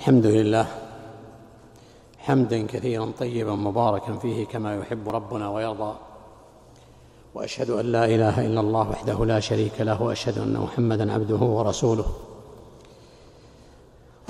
الحمد لله. حمدا كثيرا طيبا مباركا فيه كما يحب ربنا ويرضى. وأشهد أن لا إله إلا الله وحده لا شريك له وأشهد أن محمدا عبده ورسوله.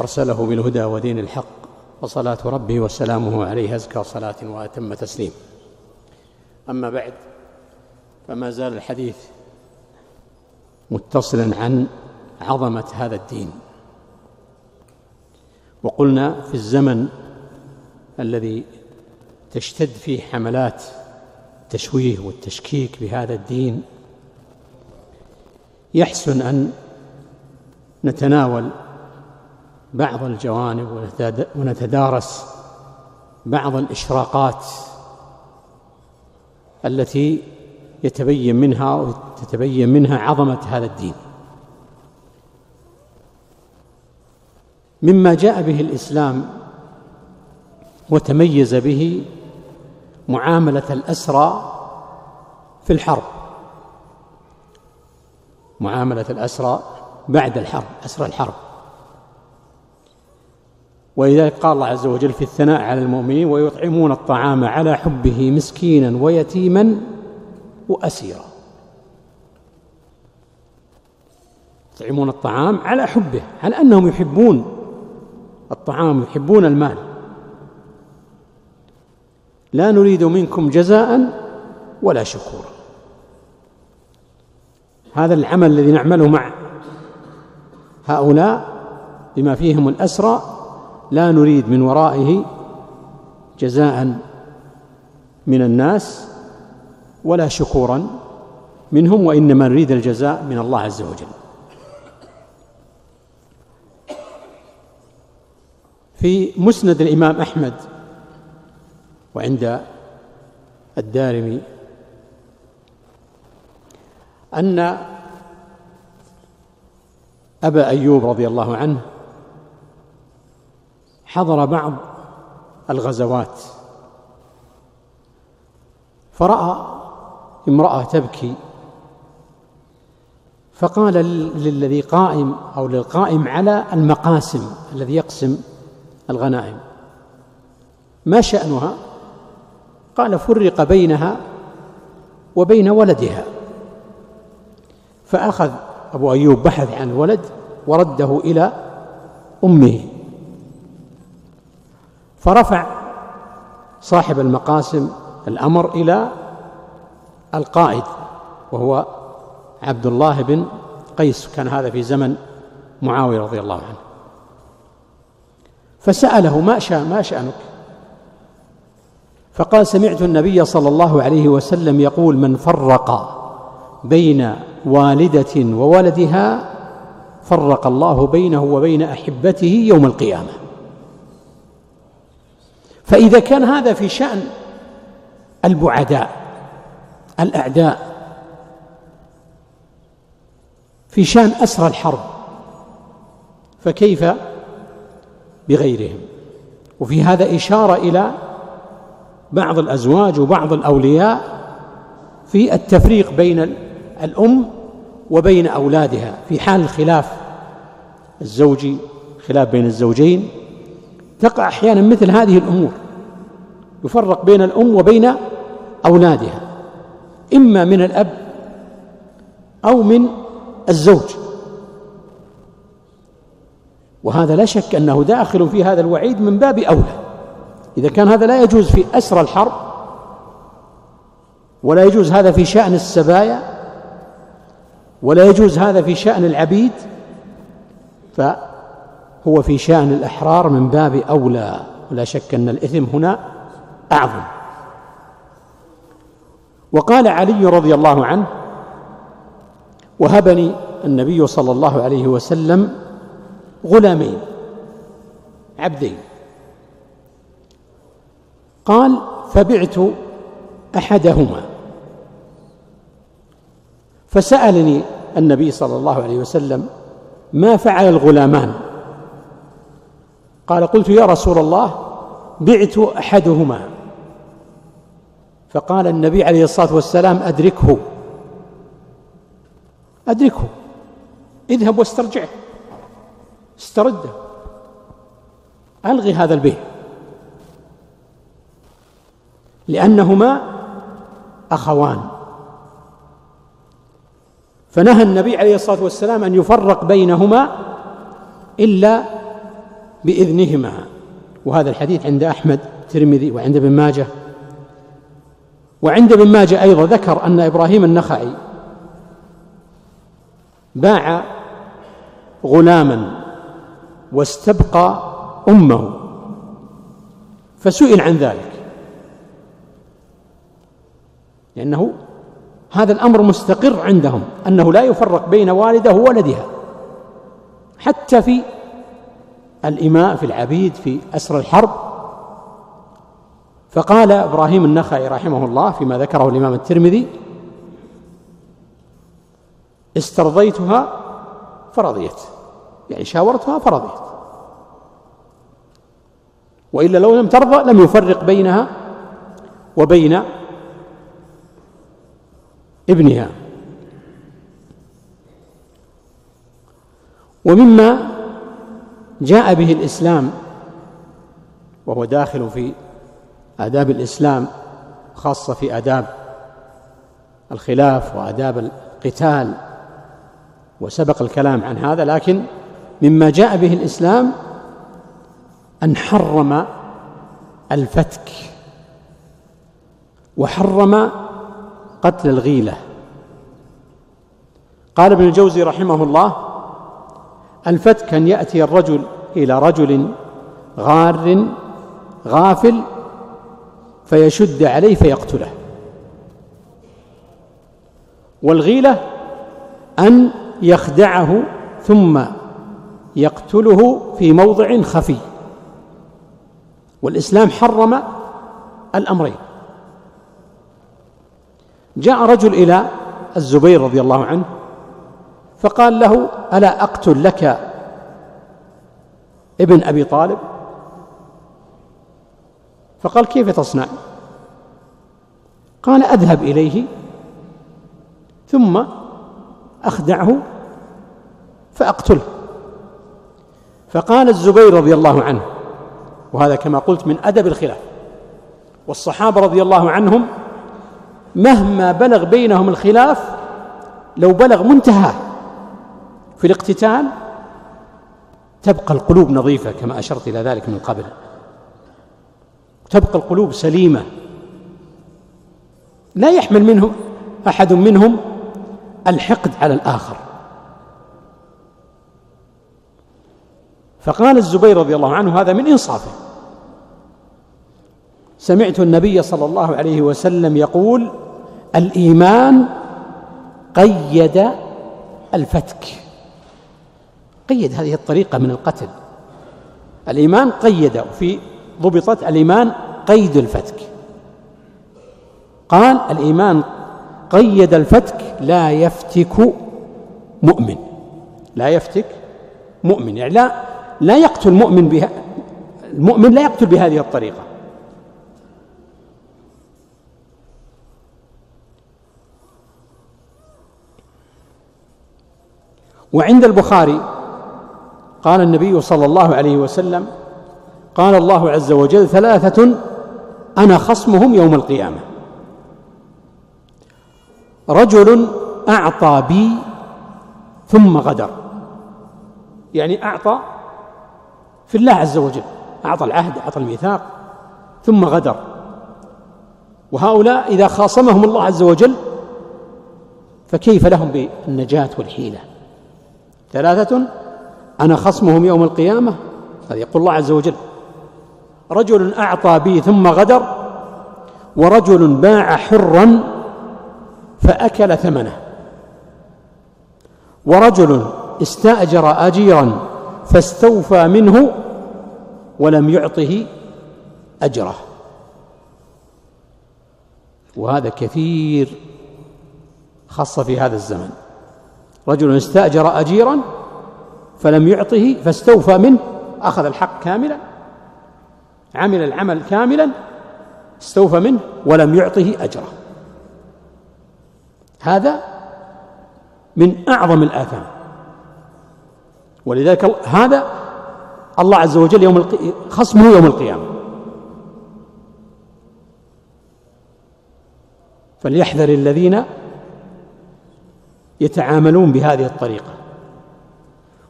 أرسله بالهدى ودين الحق وصلاة ربه وسلامه عليه أزكى صلاة وأتم تسليم. أما بعد فما زال الحديث متصلا عن عظمة هذا الدين. وقلنا في الزمن الذي تشتد فيه حملات التشويه والتشكيك بهذا الدين يحسن أن نتناول بعض الجوانب ونتدارس بعض الإشراقات التي يتبين منها وتتبين منها عظمة هذا الدين. مما جاء به الإسلام وتميز به معاملة الأسرى في الحرب. معاملة الأسرى بعد الحرب أسرى الحرب. ولذلك قال الله عز وجل في الثناء على المؤمنين ويطعمون الطعام على حبه مسكينا ويتيما وأسيرا. يطعمون الطعام على حبه على أنهم يحبون الطعام يحبون المال. لا نريد منكم جزاء ولا شكورا. هذا العمل الذي نعمله مع هؤلاء بما فيهم الأسرى لا نريد من ورائه جزاء من الناس ولا شكورا منهم وإنما نريد الجزاء من الله عز وجل. في مسند الإمام أحمد وعند الدارمي أن أبا أيوب رضي الله عنه حضر بعض الغزوات فرأى امرأة تبكي فقال للذي قائم أو للقائم على المقاسم الذي يقسم الغنائم. ما شأنها؟ قال فرق بينها وبين ولدها. فأخذ أبو أيوب بحث عن الولد ورده إلى أمه. فرفع صاحب المقاسم الأمر إلى القائد وهو عبد الله بن قيس. كان هذا في زمن معاوية رضي الله عنه. فسأله ما شاء ما شأنك؟ فقال سمعت النبي صلى الله عليه وسلم يقول من فرق بين والدة وولدها فرق الله بينه وبين أحبته يوم القيامة. فإذا كان هذا في شأن البعداء الأعداء في شأن أسرى الحرب فكيف بغيرهم. وفي هذا إشارة إلى بعض الأزواج وبعض الأولياء في التفريق بين الأم وبين أولادها في حال الخلاف الزوجي خلاف بين الزوجين تقع أحيانا مثل هذه الأمور يفرق بين الأم وبين أولادها إما من الأب أو من الزوج. وهذا لا شك أنه داخل في هذا الوعيد من باب أولى. إذا كان هذا لا يجوز في أسرى الحرب ولا يجوز هذا في شأن السبايا ولا يجوز هذا في شأن العبيد فهو في شأن الأحرار من باب أولى. ولا شك أن الإثم هنا أعظم. وقال علي رضي الله عنه وهبني النبي صلى الله عليه وسلم غلامين عبدين. قال فبعت أحدهما. فسألني النبي صلى الله عليه وسلم ما فعل الغلامان؟ قال قلت يا رسول الله بعت أحدهما. فقال النبي عليه الصلاة والسلام أدركه أدركه اذهب واسترجعه. استرده ألغي هذا البه لأنهما أخوان. فنهى النبي عليه الصلاة والسلام أن يفرق بينهما إلا بإذنهما. وهذا الحديث عند أحمد الترمذي وعند ابن ماجه. وعند ابن ماجه أيضا ذكر أن إبراهيم النخعي باع غلاما واستبقى أمه. فسئل عن ذلك. لأنه هذا الأمر مستقر عندهم أنه لا يفرق بين والده وولدها. حتى في الإماء في العبيد في أسر الحرب. فقال إبراهيم النخعي رحمه الله فيما ذكره الإمام الترمذي استرضيتها فرضيت. يعني شاورتها فرضيت. وإلا لو لم ترضى لم يفرق بينها وبين ابنها. ومما جاء به الإسلام وهو داخل في آداب الإسلام خاصة في آداب الخلاف وآداب القتال وسبق الكلام عن هذا لكن مما جاء به الإسلام أن حرم الفتك وحرم قتل الغيلة. قال ابن الجوزي رحمه الله الفتك أن يأتي الرجل إلى رجل غار غافل فيشد عليه فيقتله. والغيلة أن يخدعه ثم يقتله في موضع خفي. والإسلام حرم الأمرين. جاء رجل إلى الزبير رضي الله عنه فقال له ألا أقتل لك ابن أبي طالب؟ فقال كيف تصنع؟ قال أذهب إليه ثم أخدعه فأقتله. فقال الزبير رضي الله عنه وهذا كما قلت من أدب الخلاف والصحابة رضي الله عنهم مهما بلغ بينهم الخلاف لو بلغ منتهى في الاقتتال تبقى القلوب نظيفة كما أشرت إلى ذلك من قبل. تبقى القلوب سليمة. لا يحمل منهم أحد منهم الحقد على الآخر. فقال الزبير رضي الله عنه هذا من إنصافه. سمعت النبي صلى الله عليه وسلم يقول الإيمان قيد الفتك. قيد هذه الطريقة من القتل. الإيمان قيد في ضبطت الإيمان قيد الفتك. قال الإيمان قيد الفتك لا يفتك مؤمن. لا يفتك مؤمن. يعني لا لا يقتل مؤمن بها المؤمن لا يقتل بهذه الطريقة. وعند البخاري قال النبي صلى الله عليه وسلم قال الله عز وجل ثلاثة أنا خصمهم يوم القيامة رجل أعطى بي ثم غدر. يعني أعطى في الله عز وجل. أعطى العهد أعطى الميثاق ثم غدر. وهؤلاء إذا خاصمهم الله عز وجل فكيف لهم بالنجاة والحيلة؟ ثلاثة أنا خصمهم يوم القيامة هذا يقول الله عز وجل رجل أعطى بي ثم غدر ورجل باع حرا فأكل ثمنه ورجل استأجر أجيرا فاستوفى منه ولم يعطه أجره. وهذا كثير خاصة في هذا الزمن. رجل استأجر أجيرا فلم يعطه فاستوفى منه أخذ الحق كاملا عمل العمل كاملا استوفى منه ولم يعطه أجره. هذا من أعظم الآثام. ولذلك هذا الله عز وجل يوم الق... خصمه يوم القيامة. فليحذر الذين يتعاملون بهذه الطريقة.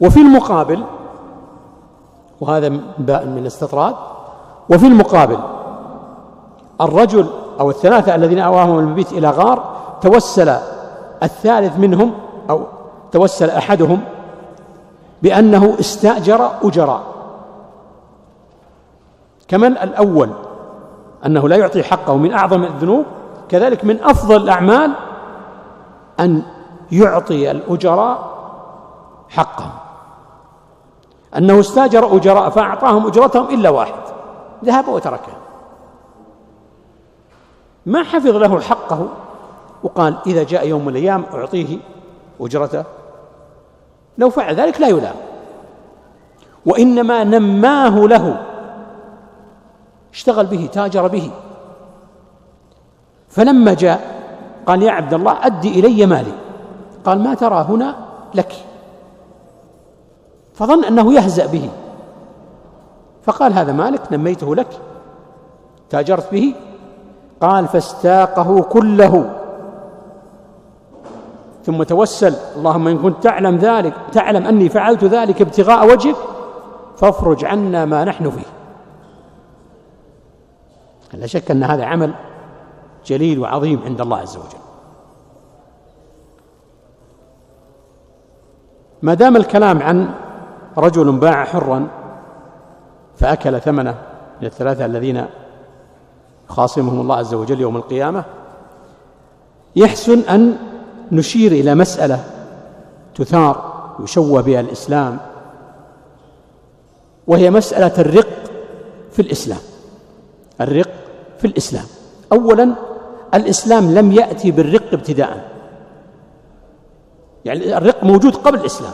وفي المقابل وهذا من الاستطراد وفي المقابل الرجل أو الثلاثة الذين أواهم المبيت إلى غار توسل الثالث منهم أو توسل أحدهم بأنه استأجر أجراء. كمن الأول أنه لا يعطي حقه من أعظم الذنوب كذلك من أفضل الأعمال أن يعطي الأجراء حقهم أنه استأجر أجراء فأعطاهم أجرتهم إلا واحد ذهب وتركه. ما حفظ له حقه وقال إذا جاء يوم من الأيام أعطيه أجرته. لو فعل ذلك لا يلام. وإنما نماه له. اشتغل به تاجر به. فلما جاء قال يا عبد الله أدي إلي مالي. قال ما ترى هنا لك. فظن أنه يهزأ به. فقال هذا مالك نميته لك. تاجرت به. قال فاستاقه كله. ثم توسل اللهم إن كنت تعلم ذلك تعلم أني فعلت ذلك ابتغاء وجهك فافرج عنا ما نحن فيه. لا شك أن هذا عمل جليل وعظيم عند الله عز وجل. ما دام الكلام عن رجل باع حرا فأكل ثمنه من الثلاثة الذين خاصمهم الله عز وجل يوم القيامة يحسن أن نشير إلى مسألة تثار يشوه بها الإسلام وهي مسألة الرق في الإسلام. الرق في الإسلام. اولا الإسلام لم يأتي بالرق ابتداء يعني الرق موجود قبل الإسلام.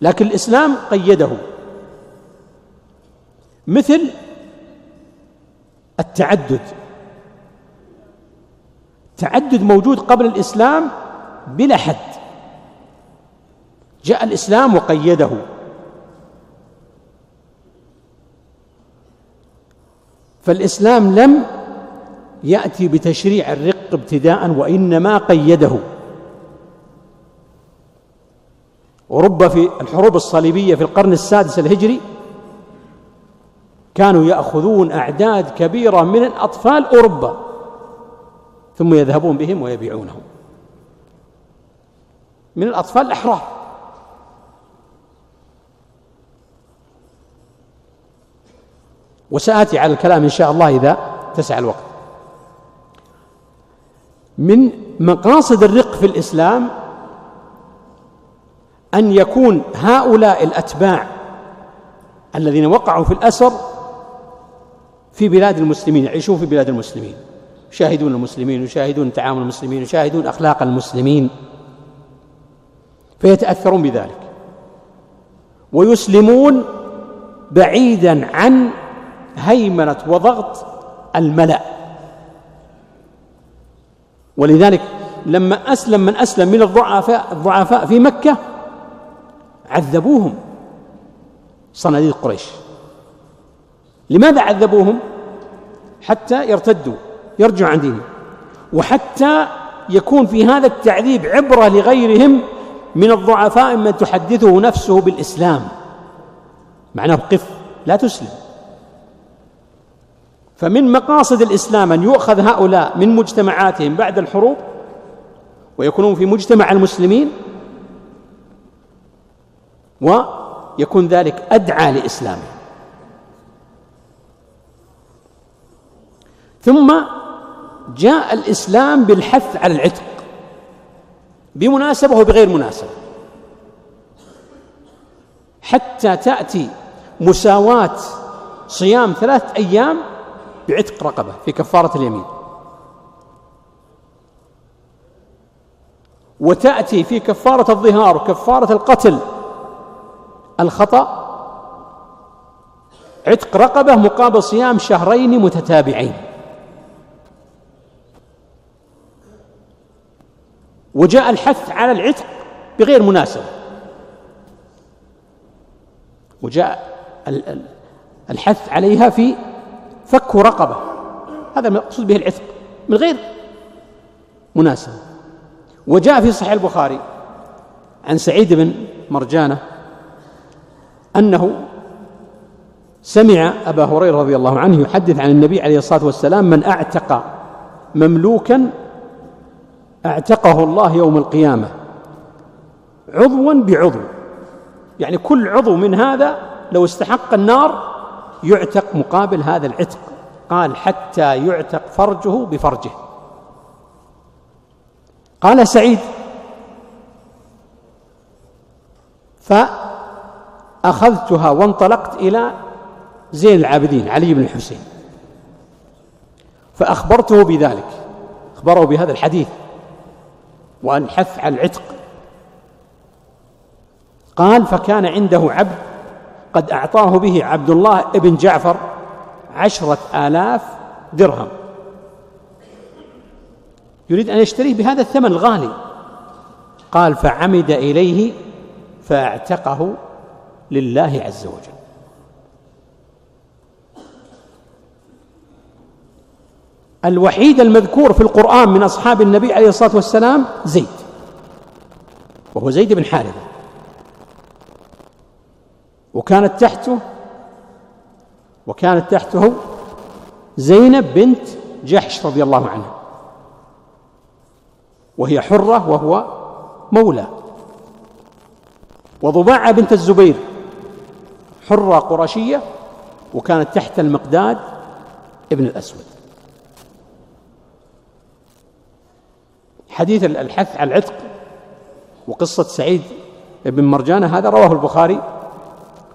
لكن الإسلام قيده. مثل التعدد. التعدد موجود قبل الإسلام بلا حد. جاء الإسلام وقيده. فالإسلام لم يأتي بتشريع الرق ابتداء وإنما قيده. ورب في الحروب الصليبية في القرن السادس الهجري كانوا يأخذون أعداد كبيرة من الأطفال أوروبا. ثم يذهبون بهم ويبيعونهم. من الأطفال الأحرار. وسآتي على الكلام إن شاء الله إذا تسع الوقت. من مقاصد الرق في الإسلام أن يكون هؤلاء الأتباع الذين وقعوا في الأسر في بلاد المسلمين يعيشون في بلاد المسلمين. يشاهدون المسلمين يشاهدون تعامل المسلمين يشاهدون أخلاق المسلمين. فيتأثرون بذلك. ويسلمون بعيدا عن هيمنة وضغط الملأ. ولذلك لما أسلم من أسلم من الضعفاء الضعفاء في مكة عذبوهم صناديد قريش. لماذا عذبوهم؟ حتى يرتدوا. يرجعوا عن دينهم وحتى يكون في هذا التعذيب عبرة لغيرهم من الضعفاء من تحدثه نفسه بالإسلام. معناه قف لا تسلم. فمن مقاصد الإسلام أن يؤخذ هؤلاء من مجتمعاتهم بعد الحروب ويكونون في مجتمع المسلمين ويكون ذلك أدعى لاسلامهم ثم جاء الإسلام بالحث على العتق بمناسبة وبغير مناسبة. حتى تأتي مساواة صيام ثلاثة أيام بعتق رقبة في كفارة اليمين. وتأتي في كفارة الظهار وكفاره القتل الخطأ عتق رقبة مقابل صيام شهرين متتابعين. وجاء الحث على العتق بغير مناسبة. وجاء الحث عليها في فك رقبة. هذا المقصود به العتق من غير مناسبة. وجاء في صحيح البخاري عن سعيد بن مرجانة أنه سمع أبا هريرة رضي الله عنه يحدث عن النبي عليه الصلاة والسلام من أعتق مملوكا أعتقه الله يوم القيامة. عضوا بعضو. يعني كل عضو من هذا لو استحق النار يعتق مقابل هذا العتق. قال حتى يعتق فرجه بفرجه. قال سعيد فأخذتها وانطلقت إلى زين العابدين علي بن الحسين. فأخبرته بذلك. أخبره بهذا الحديث. وأن حث على العتق. قال فكان عنده عبد قد أعطاه به عبد الله ابن جعفر عشرة آلاف درهم. يريد أن يشتريه بهذا الثمن الغالي. قال فعمد إليه فأعتقه لله عز وجل. الوحيد المذكور في القرآن من أصحاب النبي عليه الصلاة والسلام زيد وهو زيد بن حارثة. وكانت تحته وكانت تحته زينب بنت جحش رضي الله عنها. وهي حرة وهو مولى. وضباعة بنت الزبير حرة قرشية وكانت تحت المقداد ابن الأسود. حديث الحث على العتق وقصة سعيد بن مرجانة هذا رواه البخاري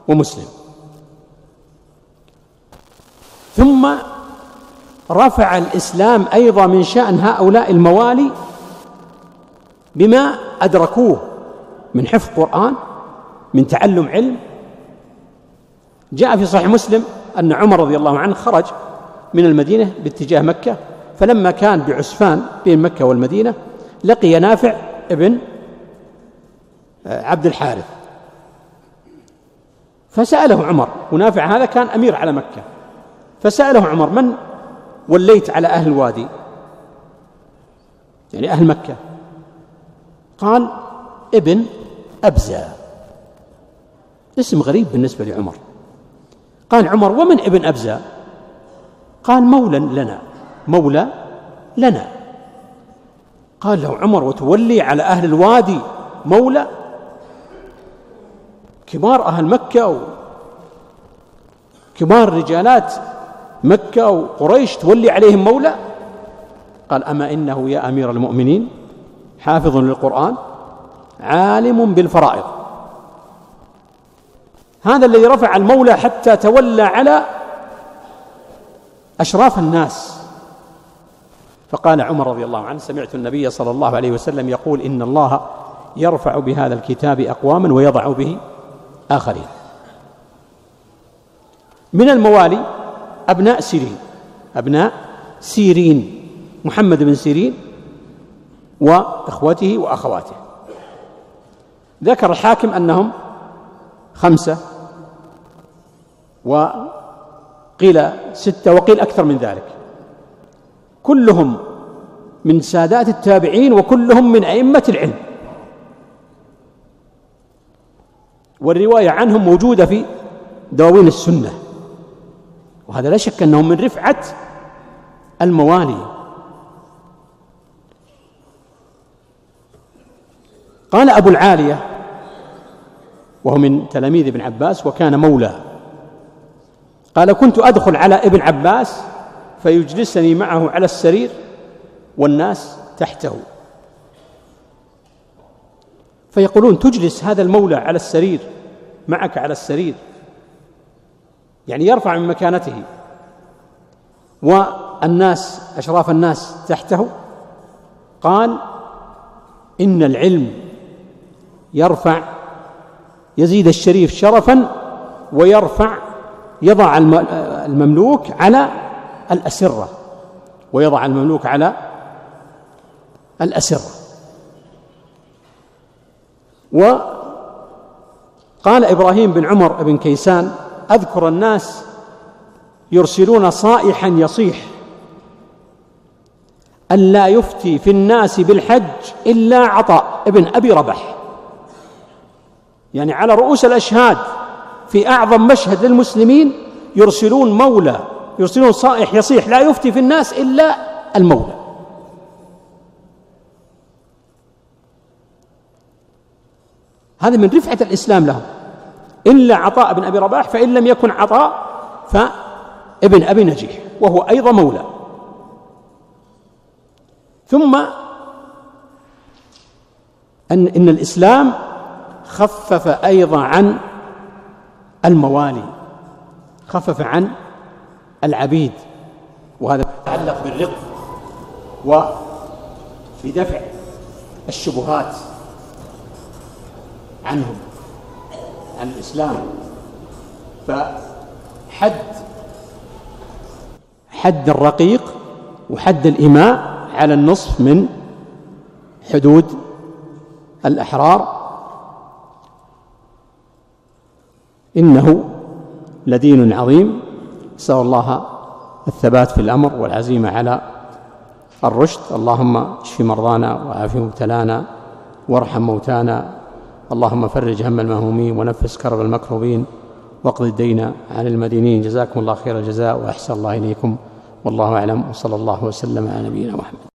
ومسلم. ثم رفع الإسلام أيضا من شأن هؤلاء الموالي بما أدركوه من حفظ قرآن من تعلم علم. جاء في صحيح مسلم أن عمر رضي الله عنه خرج من المدينة باتجاه مكة فلما كان بعسفان بين مكة والمدينة لقي نافع ابن آه، عبد الحارث. فسأله عمر ونافع هذا كان أمير على مكة. فسأله عمر من وليت على أهل الوادي يعني أهل مكة. قال ابن أبزة. اسم غريب بالنسبة لعمر. قال عمر ومن ابن أبزة؟ قال مولى لنا. مولى لنا. قال له عمر وتولي على أهل الوادي مولى كبار أهل مكة كبار رجالات مكة وقريش تولي عليهم مولى؟ قال أما إنه يا أمير المؤمنين حافظ للقرآن عالم بالفرائض. هذا الذي رفع المولى حتى تولى على أشراف الناس. فقال عمر رضي الله عنه سمعت النبي صلى الله عليه وسلم يقول إن الله يرفع بهذا الكتاب أقواما ويضع به آخرين. من الموالي أبناء سيرين أبناء سيرين محمد بن سيرين وإخوته وأخواته. ذكر الحاكم أنهم خمسة وقيل ستة وقيل أكثر من ذلك. كلهم من سادات التابعين وكلهم من أئمة العلم. والرواية عنهم موجودة في دواوين السنة. وهذا لا شك أنهم من رفعة الموالي قال أبو العالية وهو من تلاميذ ابن عباس وكان مولى. قال كنت أدخل على ابن عباس فيجلسني معه على السرير والناس تحته. فيقولون تجلس هذا المولى على السرير معك على السرير. يعني يرفع من مكانته. والناس أشراف الناس تحته. قال إن العلم يرفع يزيد الشريف شرفا ويرفع يضع المملوك على الأسرة ويضع المملوك على الأسرة. قال إبراهيم بن عمر بن كيسان أذكر الناس يرسلون صائحا يصيح ألا يفتي في الناس بالحج إلا عطاء ابن أبي ربح. يعني على رؤوس الأشهاد في أعظم مشهد للمسلمين يرسلون مولى يرسلون صائح يصيح لا يفتي في الناس إلا المولى. هذا من رفعة الإسلام لهم. إلا عطاء بن أبي رباح فإن لم يكن عطاء فابن أبي نجيح وهو أيضا مولى. ثم أن إن الإسلام خفف أيضا عن الموالي خفف عن العبيد. وهذا يتعلق بالرق وبدفع الشبهات عنهم عن الإسلام. فحد حد الرقيق وحد الإماء على النصف من حدود الأحرار. إنه لدين عظيم. نسأل الله الثبات في الأمر والعزيمة على الرشد. اللهم اشف مرضانا وعاف مبتلانا وارحم موتانا. اللهم فرج هم المهمومين ونفس كرب المكروبين واقض الدين عن المدينين. جزاكم الله خير الجزاء وأحسن الله إليكم. والله أعلم. وصلى الله وسلم على نبينا محمد.